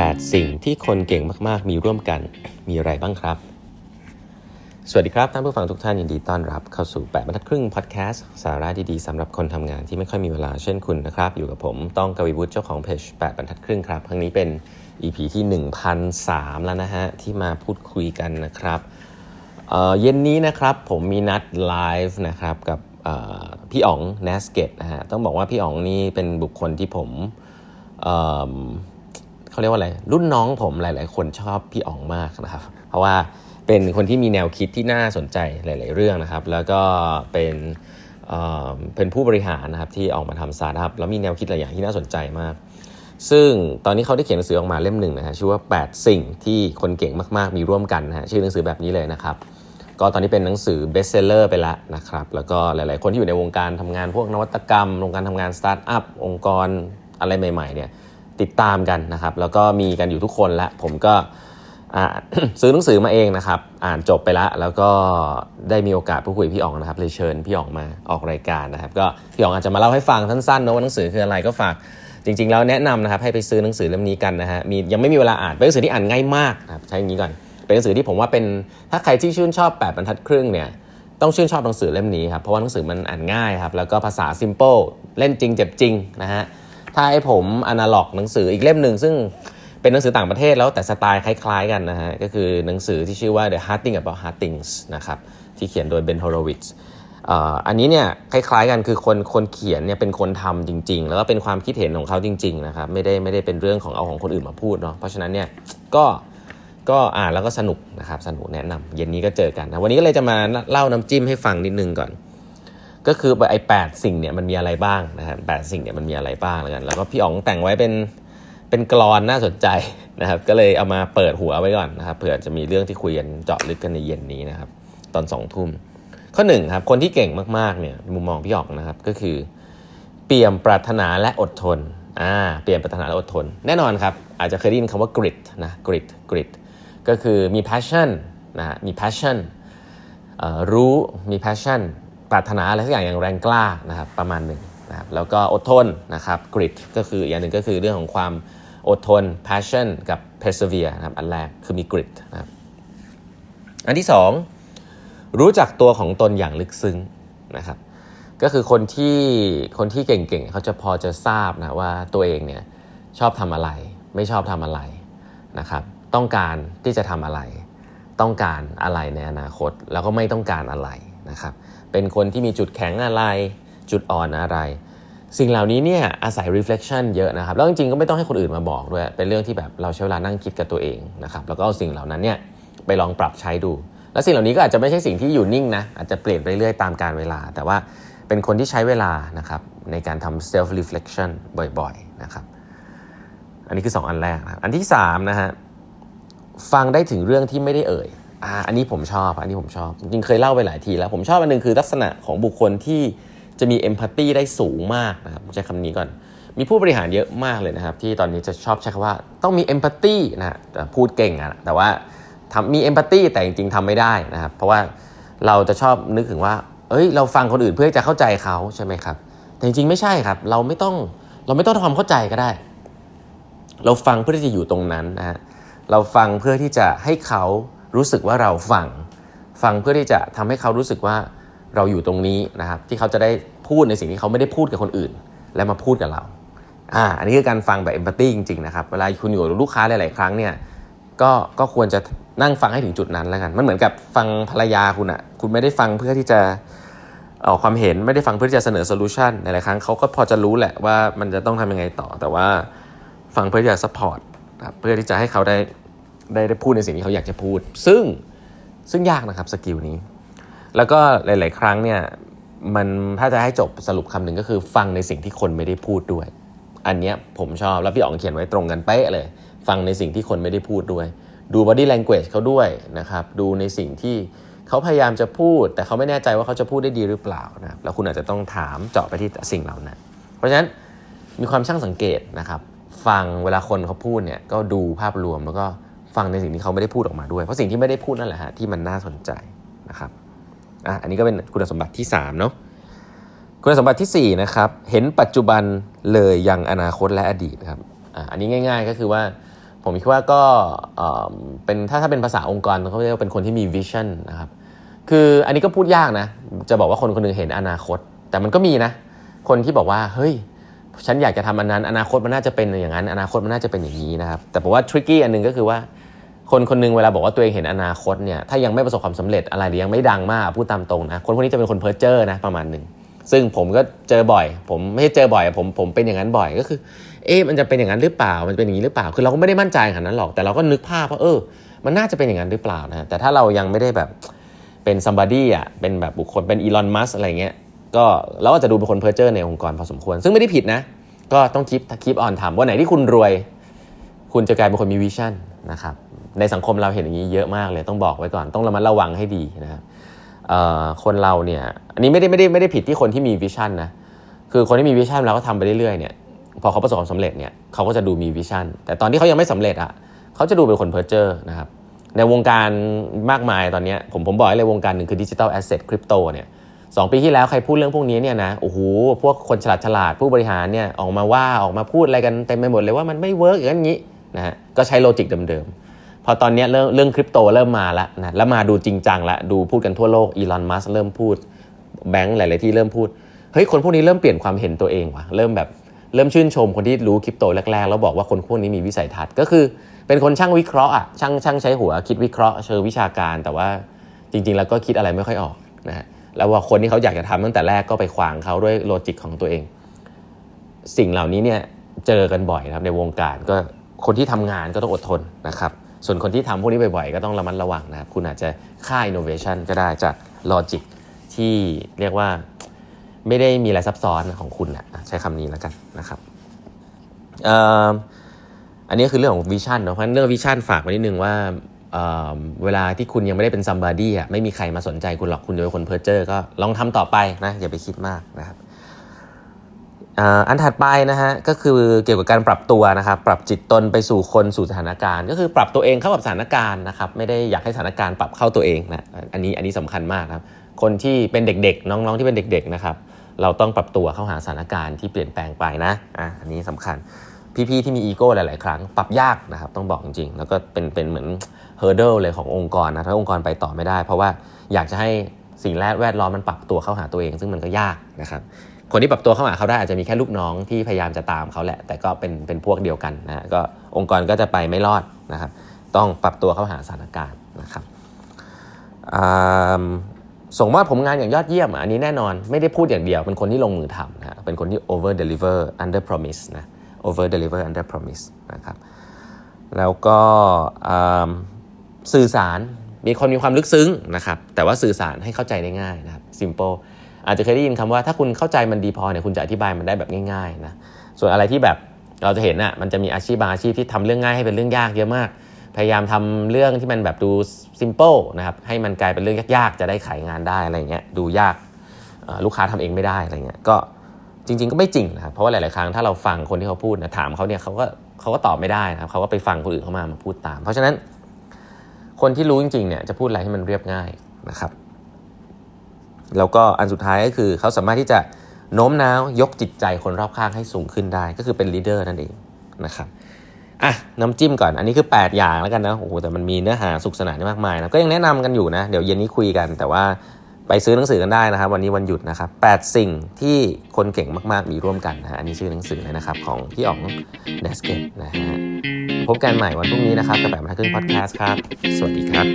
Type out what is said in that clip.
8 สิ่งที่คนเก่งมากๆ มีร่วมกันมีอะไรบ้างครับ สวัสดีครับท่านผู้ฟังทุกท่านยินดีต้อนรับเข้าสู่ 8บรรทัดครึ่งพอดแคสต์สาระดีๆสำหรับคนทำงานที่ไม่ค่อยมีเวลาเช่นคุณนะครับ อยู่กับผมต้องกวีวุฒิเจ้าของเพจ8บรรทัดครึ่งครับครั้งนี้เป็น EP ที่ 1003 แล้วนะฮะ ที่มาพูดคุยกันนะครับเเย็นนี้นะครับผมมีนัดไลฟ์นะครับกับพี่อ๋อง n a s k e t นะฮะต้องบอกว่าพี่อ๋องนี่เป็นบุคคลที่ผม เขาเรียกว่าอะไร รุ่นน้องผมหลาย ๆ คนชอบพี่อ๋องมากนะครับ เพราะว่าเป็นคนที่มีแนวคิดที่น่าสนใจหลาย ๆ เรื่องนะครับ แล้วก็เป็นเป็นผู้บริหารนะครับที่ออกมาทำสตาร์ทอัพแล้วมีแนวคิดหลายอย่างที่น่าสนใจมาก ซึ่งตอนนี้เขาได้เขียนหนังสือออกมาเล่มหนึ่งนะฮะชื่อว่า 8 สิ่งที่คนเก่งมาก ๆ มีร่วมกันนะฮะชื่อหนังสือแบบนี้เลยนะครับก็ตอนนี้เป็นหนังสือ bestseller ไปแล้วนะครับ แล้วก็หลาย ๆ คนที่อยู่ในวงการทำงานพวกนวัตกรรมวงการทำงานสตาร์ทอัพองค์กรอะไรใหม่ ๆ เนี่ย ติดตามกันนะครับ แล้วก็มีกันอยู่ทุกคนแล้วผมก็ซื้อหนังสือมาเองนะครับ อ่านจบไปแล้วแล้วก็ได้มีโอกาสพูดคุยพี่อ๋องนะครับเลยเชิญพี่อ๋องมาออกรายการนะครับ ก็พี่อ๋องอาจจะมาเล่าให้ฟังสั้นๆนะว่าหนังสือคืออะไรก็ฝากจริง ๆ แล้วแนะนำนะครับให้ไปซื้อหนังสือเล่มนี้กันนะฮะมียังไม่มีเวลาอ่านเป็นหนังสือที่อ่านง่ายมากครับใช้อย่างนี้ก่อนเป็นหนังสือที่ผมว่าเป็นถ้าใครที่ชื่นชอบ8บรรทัดครึ่งเนี่ยต้องชื่นชอบหนังสือเล่มนี้ครับเพราะว่าหนังสือมันอ่านง่ายครับแล้วก็ภาษาซิมเปิลเล่นจริงเจ็บจริงนะฮะ ถ้าให้ผมอนาล็อกหนังสืออีกเล่มหนึ่งซึ่งเป็นหนังสือต่างประเทศแล้วแต่สไตล์คล้ายๆกันนะฮะก็คือหนังสือที่ชื่อว่า The Hard Thing About Hard Things นะครับที่เขียนโดยเบนโฮโรวิชอันนี้เนี่ยคล้ายๆกันคือคนคนเขียนเนี่ยเป็นคนทำจริง ๆ แล้วก็เป็นความคิดเห็นของเขาจริงๆนะครับไม่ได้ไม่ได้เป็นเรื่องของเอาของคนอื่นมาพูดเนาะเพราะฉะนั้นเนี่ยก็ก็อ่านแล้วก็สนุกนะครับสนุกแนะนำเย็นนี้ก็เจอกันนะวันนี้ก็เลยจะมาเล่าน้ำจิ้มให้ฟังนิดนึงก่อน ก็คือไอ้แปดสิ่งเนี่ยมันมีอะไรบ้างนะครับแปดสิ่งเนี่ยมันมีอะไรบ้างแล้วกันแล้วก็พี่อ๋องแต่งไว้เป็นเป็นกรอนน่าสนใจนะครับ ก็เลยเอามาเปิดหัวไว้ก่อนนะครับเผื่อจะมีเรื่องที่คุยกันเจาะลึกกันในเย็นนี้นะครับ ตอนสองทุ่มข้อหนึ่งครับคนที่เก่งมากๆเนี่ยมุมมองพี่อ๋องนะครับก็คือ เปี่ยมปรารถนาและอดทนอ่าเปลี่ยนปรารถนาและอดทน แน่นอนครับอาจจะเคยได้ยินคำว่า grit นะ grit grit ก็คือมี passion นะมี passion รู้มี passion ปรารถนาอะไรสักอย่างอย่างแรงกล้านะครับประมาณหนึ่งนะครับแล้วก็อดทนนะครับ grit ก็คืออย่างหนึ่งก็คือเรื่องของความอดทน passion กับ persevere นะครับอันแรกคือมี grit นะครับอันที่สองรู้จักตัวของตนอย่างลึกซึ้งนะครับก็คือคนที่คนที่เก่งๆเขาจะพอจะทราบนะว่าตัวเองเนี่ยชอบทำอะไร ไม่ชอบทำอะไรนะครับต้องการที่จะทำอะไร ต้องการอะไรในอนาคต แล้วก็ไม่ต้องการอะไร นะครับเป็นคนที่มีจุดแข็งอะไร จุดอ่อนอะไร สิ่งเหล่านี้เนี่ยอาศัย reflection เยอะนะครับแล้วจริงๆก็ไม่ต้องให้คนอื่นมาบอกด้วยเป็นเรื่องที่แบบเราใช้เวลานั่งคิดกับตัวเองนะครับแล้วก็เอาสิ่งเหล่านั้นเนี่ยไปลองปรับใช้ดู และสิ่งเหล่านี้ก็อาจจะไม่ใช่สิ่งที่อยู่นิ่งนะอาจจะเปลี่ยนไปเรื่อยตามการเวลา แต่ว่าเป็นคนที่ใช้เวลานะครับในการทำ self reflection บ่อยๆนะครับอันนี้คือ 2 อันแรกนะอันที่3นะฮะฟังได้ถึงเรื่องที่ไม่ได้เอ่ย อ่าอันนี้ผมชอบ อันนี้ผมชอบ จริงเคยเล่าไปหลายทีแล้ว ผมชอบอันนึงคือลักษณะของบุคคลที่จะมีเอมพัตตีได้สูงมากนะครับใช้คำนี้ก่อน มีผู้บริหารเยอะมากเลยนะครับ ที่ตอนนี้จะชอบใช้คำว่าต้องมีเอมพัตตีนะพูดเก่งอะแต่ว่าทำมีเอมพัตตีแต่จริงๆทำไม่ได้นะครับ เพราะว่าเราจะชอบนึกถึงว่า เอ้ย เราฟังคนอื่นเพื่อจะเข้าใจเขาใช่ไหมครับ แต่จริงๆไม่ใช่ครับ เราไม่ต้องเราไม่ต้องทำความเข้าใจก็ได้ เราฟังเพื่อที่จะอยู่ตรงนั้นนะฮะเราฟังเพื่อที่จะให้เขา รู้สึกว่าเราฟัง ฟังเพื่อที่จะทำให้เขารู้สึกว่าเราอยู่ตรงนี้นะครับ ที่เขาจะได้พูดในสิ่งที่เขาไม่ได้พูดกับคนอื่น และมาพูดกับเราอ่าอันนี้คือการฟังแบบเอมพัตตีจริงๆนะครับเวลาคุณอยู่กับลูกค้าหลายๆครั้งเนี่ยก็ก็ควรจะนั่งฟังให้ถึงจุดนั้นแล้วกัน มันเหมือนกับฟังภรรยาคุณอะคุณไม่ได้ฟังเพื่อที่จะเอาความเห็นไม่ได้ฟังเพื่อที่จะเสนอ solution หลายๆครั้งเขาก็พอจะรู้แหละว่ามันจะต้องทำยังไงต่อ แต่ว่าฟังเพื่อที่จะ support เพื่อที่จะให้เขาได้ ได้ได้พูดในสิ่งที่เขาอยากจะพูด ซึ่งซึ่งยากนะครับ skill นี้ แล้วก็หลาย ๆ ครั้งเนี่ยมันถ้าจะให้จบสรุปคำหนึ่งก็คือฟังในสิ่งที่คนไม่ได้พูดด้วย อันเนี้ยผมชอบแล้วพี่อ๋องเขียนไว้ตรงกันเป๊ะเลย ฟังในสิ่งที่คนไม่ได้พูดด้วย ดู body language เขาด้วยนะครับดูในสิ่งที่เขาพยายามจะพูด แต่เขาไม่แน่ใจว่าเขาจะพูดได้ดีหรือเปล่านะแล้วคุณอาจจะต้องถามเจาะไปที่สิ่งเหล่านั้น เพราะฉะนั้นมีความช่างสังเกตนะครับ ฟังเวลาคนเขาพูดเนี่ยก็ดูภาพรวมแล้วก็ ฟังในสิ่งที่เขาไม่ได้พูดออกมาด้วย เพราะสิ่งที่ไม่ได้พูดนั่นแหละฮะที่มันน่าสนใจนะครับอะอันนี้ก็เป็นคุณสมบัติที่3เนาะคุณสมบัติที่4นะครับเห็นปัจจุบันเลยยังอนาคตและอดีตครับอะอันนี้ง่าย ๆก็คือว่าผมคิดว่าก็เป็นถ้าถ้าเป็นภาษาองค์กรเขาเรียกว่าเป็นคนที่มีวิชั่นนะครับคืออันนี้ก็พูดยากนะ จะบอกว่าคนคนนึงเห็นอนาคต แต่มันก็มีนะ คนที่บอกว่าเฮ้ยฉันอยากจะทำอันนั้น อนาคตมันน่าจะเป็นอย่างนั้น อนาคตมันน่าจะเป็นอย่างนี้นะครับ แต่ผมว่าทริกกี้อันนึงก็คือว่า คนคนนึงเวลาบอกว่าตัวเองเห็นอนาคตเนี่ยถ้ายังไม่ประสบความสำเร็จอะไรหรือยังไม่ดังมากพูดตามตรงนะคนพวกนี้จะเป็นคนเพ้อเจ้อนะประมาณหนึ่งซึ่งผมก็เจอบ่อย ผมไม่ใช่เจอบ่อยผมผมเป็นอย่างนั้นบ่อยก็คือ เอ๊ะมันจะเป็นอย่างนั้นหรือเปล่ามันเป็นอย่างนี้หรือเปล่า คือเราก็ไม่ได้มั่นใจขนาดนั้นหรอกแต่เราก็นึกภาพว่าเออ มันน่าจะเป็นอย่างนั้นหรือเปล่านะแต่ถ้าเรายังไม่ได้แบบเป็น somebody อะเป็นแบบบุคคลเป็น Elon Musk อะไรเงี้ยก็เราก็จะดูเป็นคนเพ้อเจ้อในองค์กรพอสมควร ซึ่งไม่ได้ผิดนะ ก็ต้องคิด keep on ทำวันไหนที่คุณรวย คุณจะกลายเป็นคนมี vision นะครับ ในสังคมเราเห็นอย่างนี้เยอะมากเลยต้องบอกไว้ก่อนต้องระมัดระวังให้ดีนะครับคนเราเนี่ยอันนี้ไม่ได้ไม่ได้ไม่ได้ผิดที่คนที่มี vision นะคือคนที่มี vision เราก็ทำไปเรื่อยๆเนี่ยพอเขาประสบความสำเร็จเนี่ยเขาก็จะดูมี vision แต่ตอนที่เขายังไม่สำเร็จอะเขาจะดูเป็นคนเพ้อเจ้อนะครับในวงการมากมายตอนนี้ผมผมบอกเลยวงการหนึ่งคือ digital asset crypto เนี่ยสปีที่แล้วใครพูดเรื่องพวกนี้เนี่ยนะโอ้โหพวกคนฉลาดฉลาดผู้บริหารเนี่ยออกมาว่าออกมาพูดอะไรกันเต็มไปหมดเลยว่ามันไม่ work อย่างนี้นะฮะก็ใช้ logic เดิมๆ พอตอนนี้เรื่องเรื่องคริปโตเริ่มมาแล้วนะแล้วมาดูจริงจังละดูพูดกันทั่วโลกอีลอนมัสเริ่มพูดแบงก์หลาย ๆ ที่เริ่มพูดเฮ้ยคนพวกนี้เริ่มเปลี่ยนความเห็นตัวเองว่ะเริ่มแบบเริ่มชื่นชมคนที่รู้คริปโตแรก ๆ แล้วบอกว่าคนพวกนี้มีวิสัยทัศน์ก็คือเป็นคนช่างวิเคราะห์อะช่างช่างใช้หัวคิดวิเคราะห์เชิงวิชาการ แต่ว่าจริง ๆ แล้วก็คิดอะไรไม่ค่อยออกนะฮะแล้วว่าคนที่เขาอยากจะทำตั้งแต่แรกก็ไปขวางเขาด้วยโลจิกของตัวเอง สิ่งเหล่านี้เนี่ยเจอกันบ่อยครับในวงการก็คนที่ทำงานก็ต้องอดทนนะครับ ส่วนคนที่ทำพวกนี้บ่อยๆ ก็ต้องระมัดระวังนะครับ คุณอาจจะฆ่า innovation ก็ได้จาก logic ที่เรียกว่าไม่ได้มีอะไรซับซ้อนของคุณนะใช้คำนี้แล้วกันนะครับอันนี้คือเรื่องของ vision เนาะเพราะเรื่อง vision ฝากไว้นิดนึงว่าเวลาที่คุณยังไม่ได้เป็น somebody อะไม่มีใครมาสนใจคุณหรอกคุณจะเป็นคนเพอร์เจอร์ก็ลองทำต่อไปนะอย่าไปคิดมากนะครับ อันถัดไปนะฮะก็คือเกี่ยวกับการปรับตัวนะครับปรับจิตตนไปสู่คนสู่สถานการณ์ ก็คือปรับตัวเองเข้ากับสถานการณ์นะครับไม่ได้อยากให้สถานการณ์ปรับเข้าตัวเองนะอันนี้อันนี้สำคัญมากครับคนที่เป็นเด็กๆ น้องๆที่เป็นเด็ก ๆนะครับ เราต้องปรับตัวเข้าหาสถานการณ์ที่เปลี่ยนแปลงไปนะอะอันนี้สำคัญพี่ๆที่มีอีโก้หลาย ๆ ครั้งปรับยากนะครับต้องบอกจริงๆ แล้วก็เป็นเป็นเหมือนเฮอร์เดิลเลยขององค์กรนะถ้าองค์กรไปต่อไม่ได้ เพราะว่าอยากจะให้สิ่งแวดล้อมมันปรับตัวเข้าหาตัวเอง ซึ่งมันก็ยากนะครับ คนที่ปรับตัวเข้าหาเขาได้อาจจะมีแค่ลูกน้องที่พยายามจะตามเขาแหละ แต่ก็เป็นเป็นพวกเดียวกันนะก็องค์กรก็จะไปไม่รอดนะครับ ต้องปรับตัวเข้าหาสถานการณ์นะครับส่งมอบผลงานอย่างยอดเยี่ยมอันนี้แน่นอนไม่ได้พูดอย่างเดียว เป็นคนที่ลงมือทำนะเป็นคนที่ over deliver under promise นะ over deliver under promise นะครับแล้วก็สื่อสารมีคนมีความลึกซึ้งนะครับแต่ว่าสื่อสารให้เข้าใจได้ง่ายนะครับ simple อาจจะเคยได้ยินคำว่าถ้าคุณเข้าใจมันดีพอเนี่ยคุณจะอธิบายมันได้แบบง่ายๆนะส่วนอะไรที่แบบเราจะเห็นอะมันจะมีอาชีพบางอาชีพที่ทำเรื่องง่ายให้เป็นเรื่องยากเยอะมาก พยายามทำเรื่องที่มันแบบดู simple นะครับให้มันกลายเป็นเรื่องยากๆ จะได้ขายงานได้อะไรเงี้ยดูยากลูกค้าทำเองไม่ได้อะไรเงี้ยก็จริง ๆ ก็ไม่จริงนะครับเพราะว่าหลาย ๆ ครั้งถ้าเราฟังคนที่เขาพูดนะถามเขาเนี่ยเขาก็เขาก็ตอบไม่ได้นะครับเขาก็ไปฟังคนอื่นเขามามาพูดตาม เพราะฉะนั้นคนที่รู้จริง ๆ เนี่ยจะพูดอะไรให้มันเรียบง่ายนะครับ แล้วก็อันสุดท้ายก็คือเขาสามารถที่จะโน้มน้าวยกจิตใจคนรอบข้างให้สูงขึ้นได้ ก็คือเป็นลีดเดอร์นั่นเองนะครับอะน้ำจิ้มก่อนอันนี้คือ 8 อย่างแล้วกันนะโอ้โหแต่มันมีเนื้อหาสุขสนานมากมายนะก็ยังแนะนำกันอยู่นะเดี๋ยวเย็นนี้คุยกัน แต่ว่าไปซื้อหนังสือกันได้นะครับ วันนี้วันหยุดนะครับ8สิ่งที่คนเก่งมากๆมีร่วมกันนะอันนี้ชื่อหนังสือเลยนะครับของพี่อ๋องเดสเกตนะฮะพบกันใหม่วันพรุ่งนี้นะครับกับแบบมาครึ่งพอดแคสต์ครับ สวัสดีครับ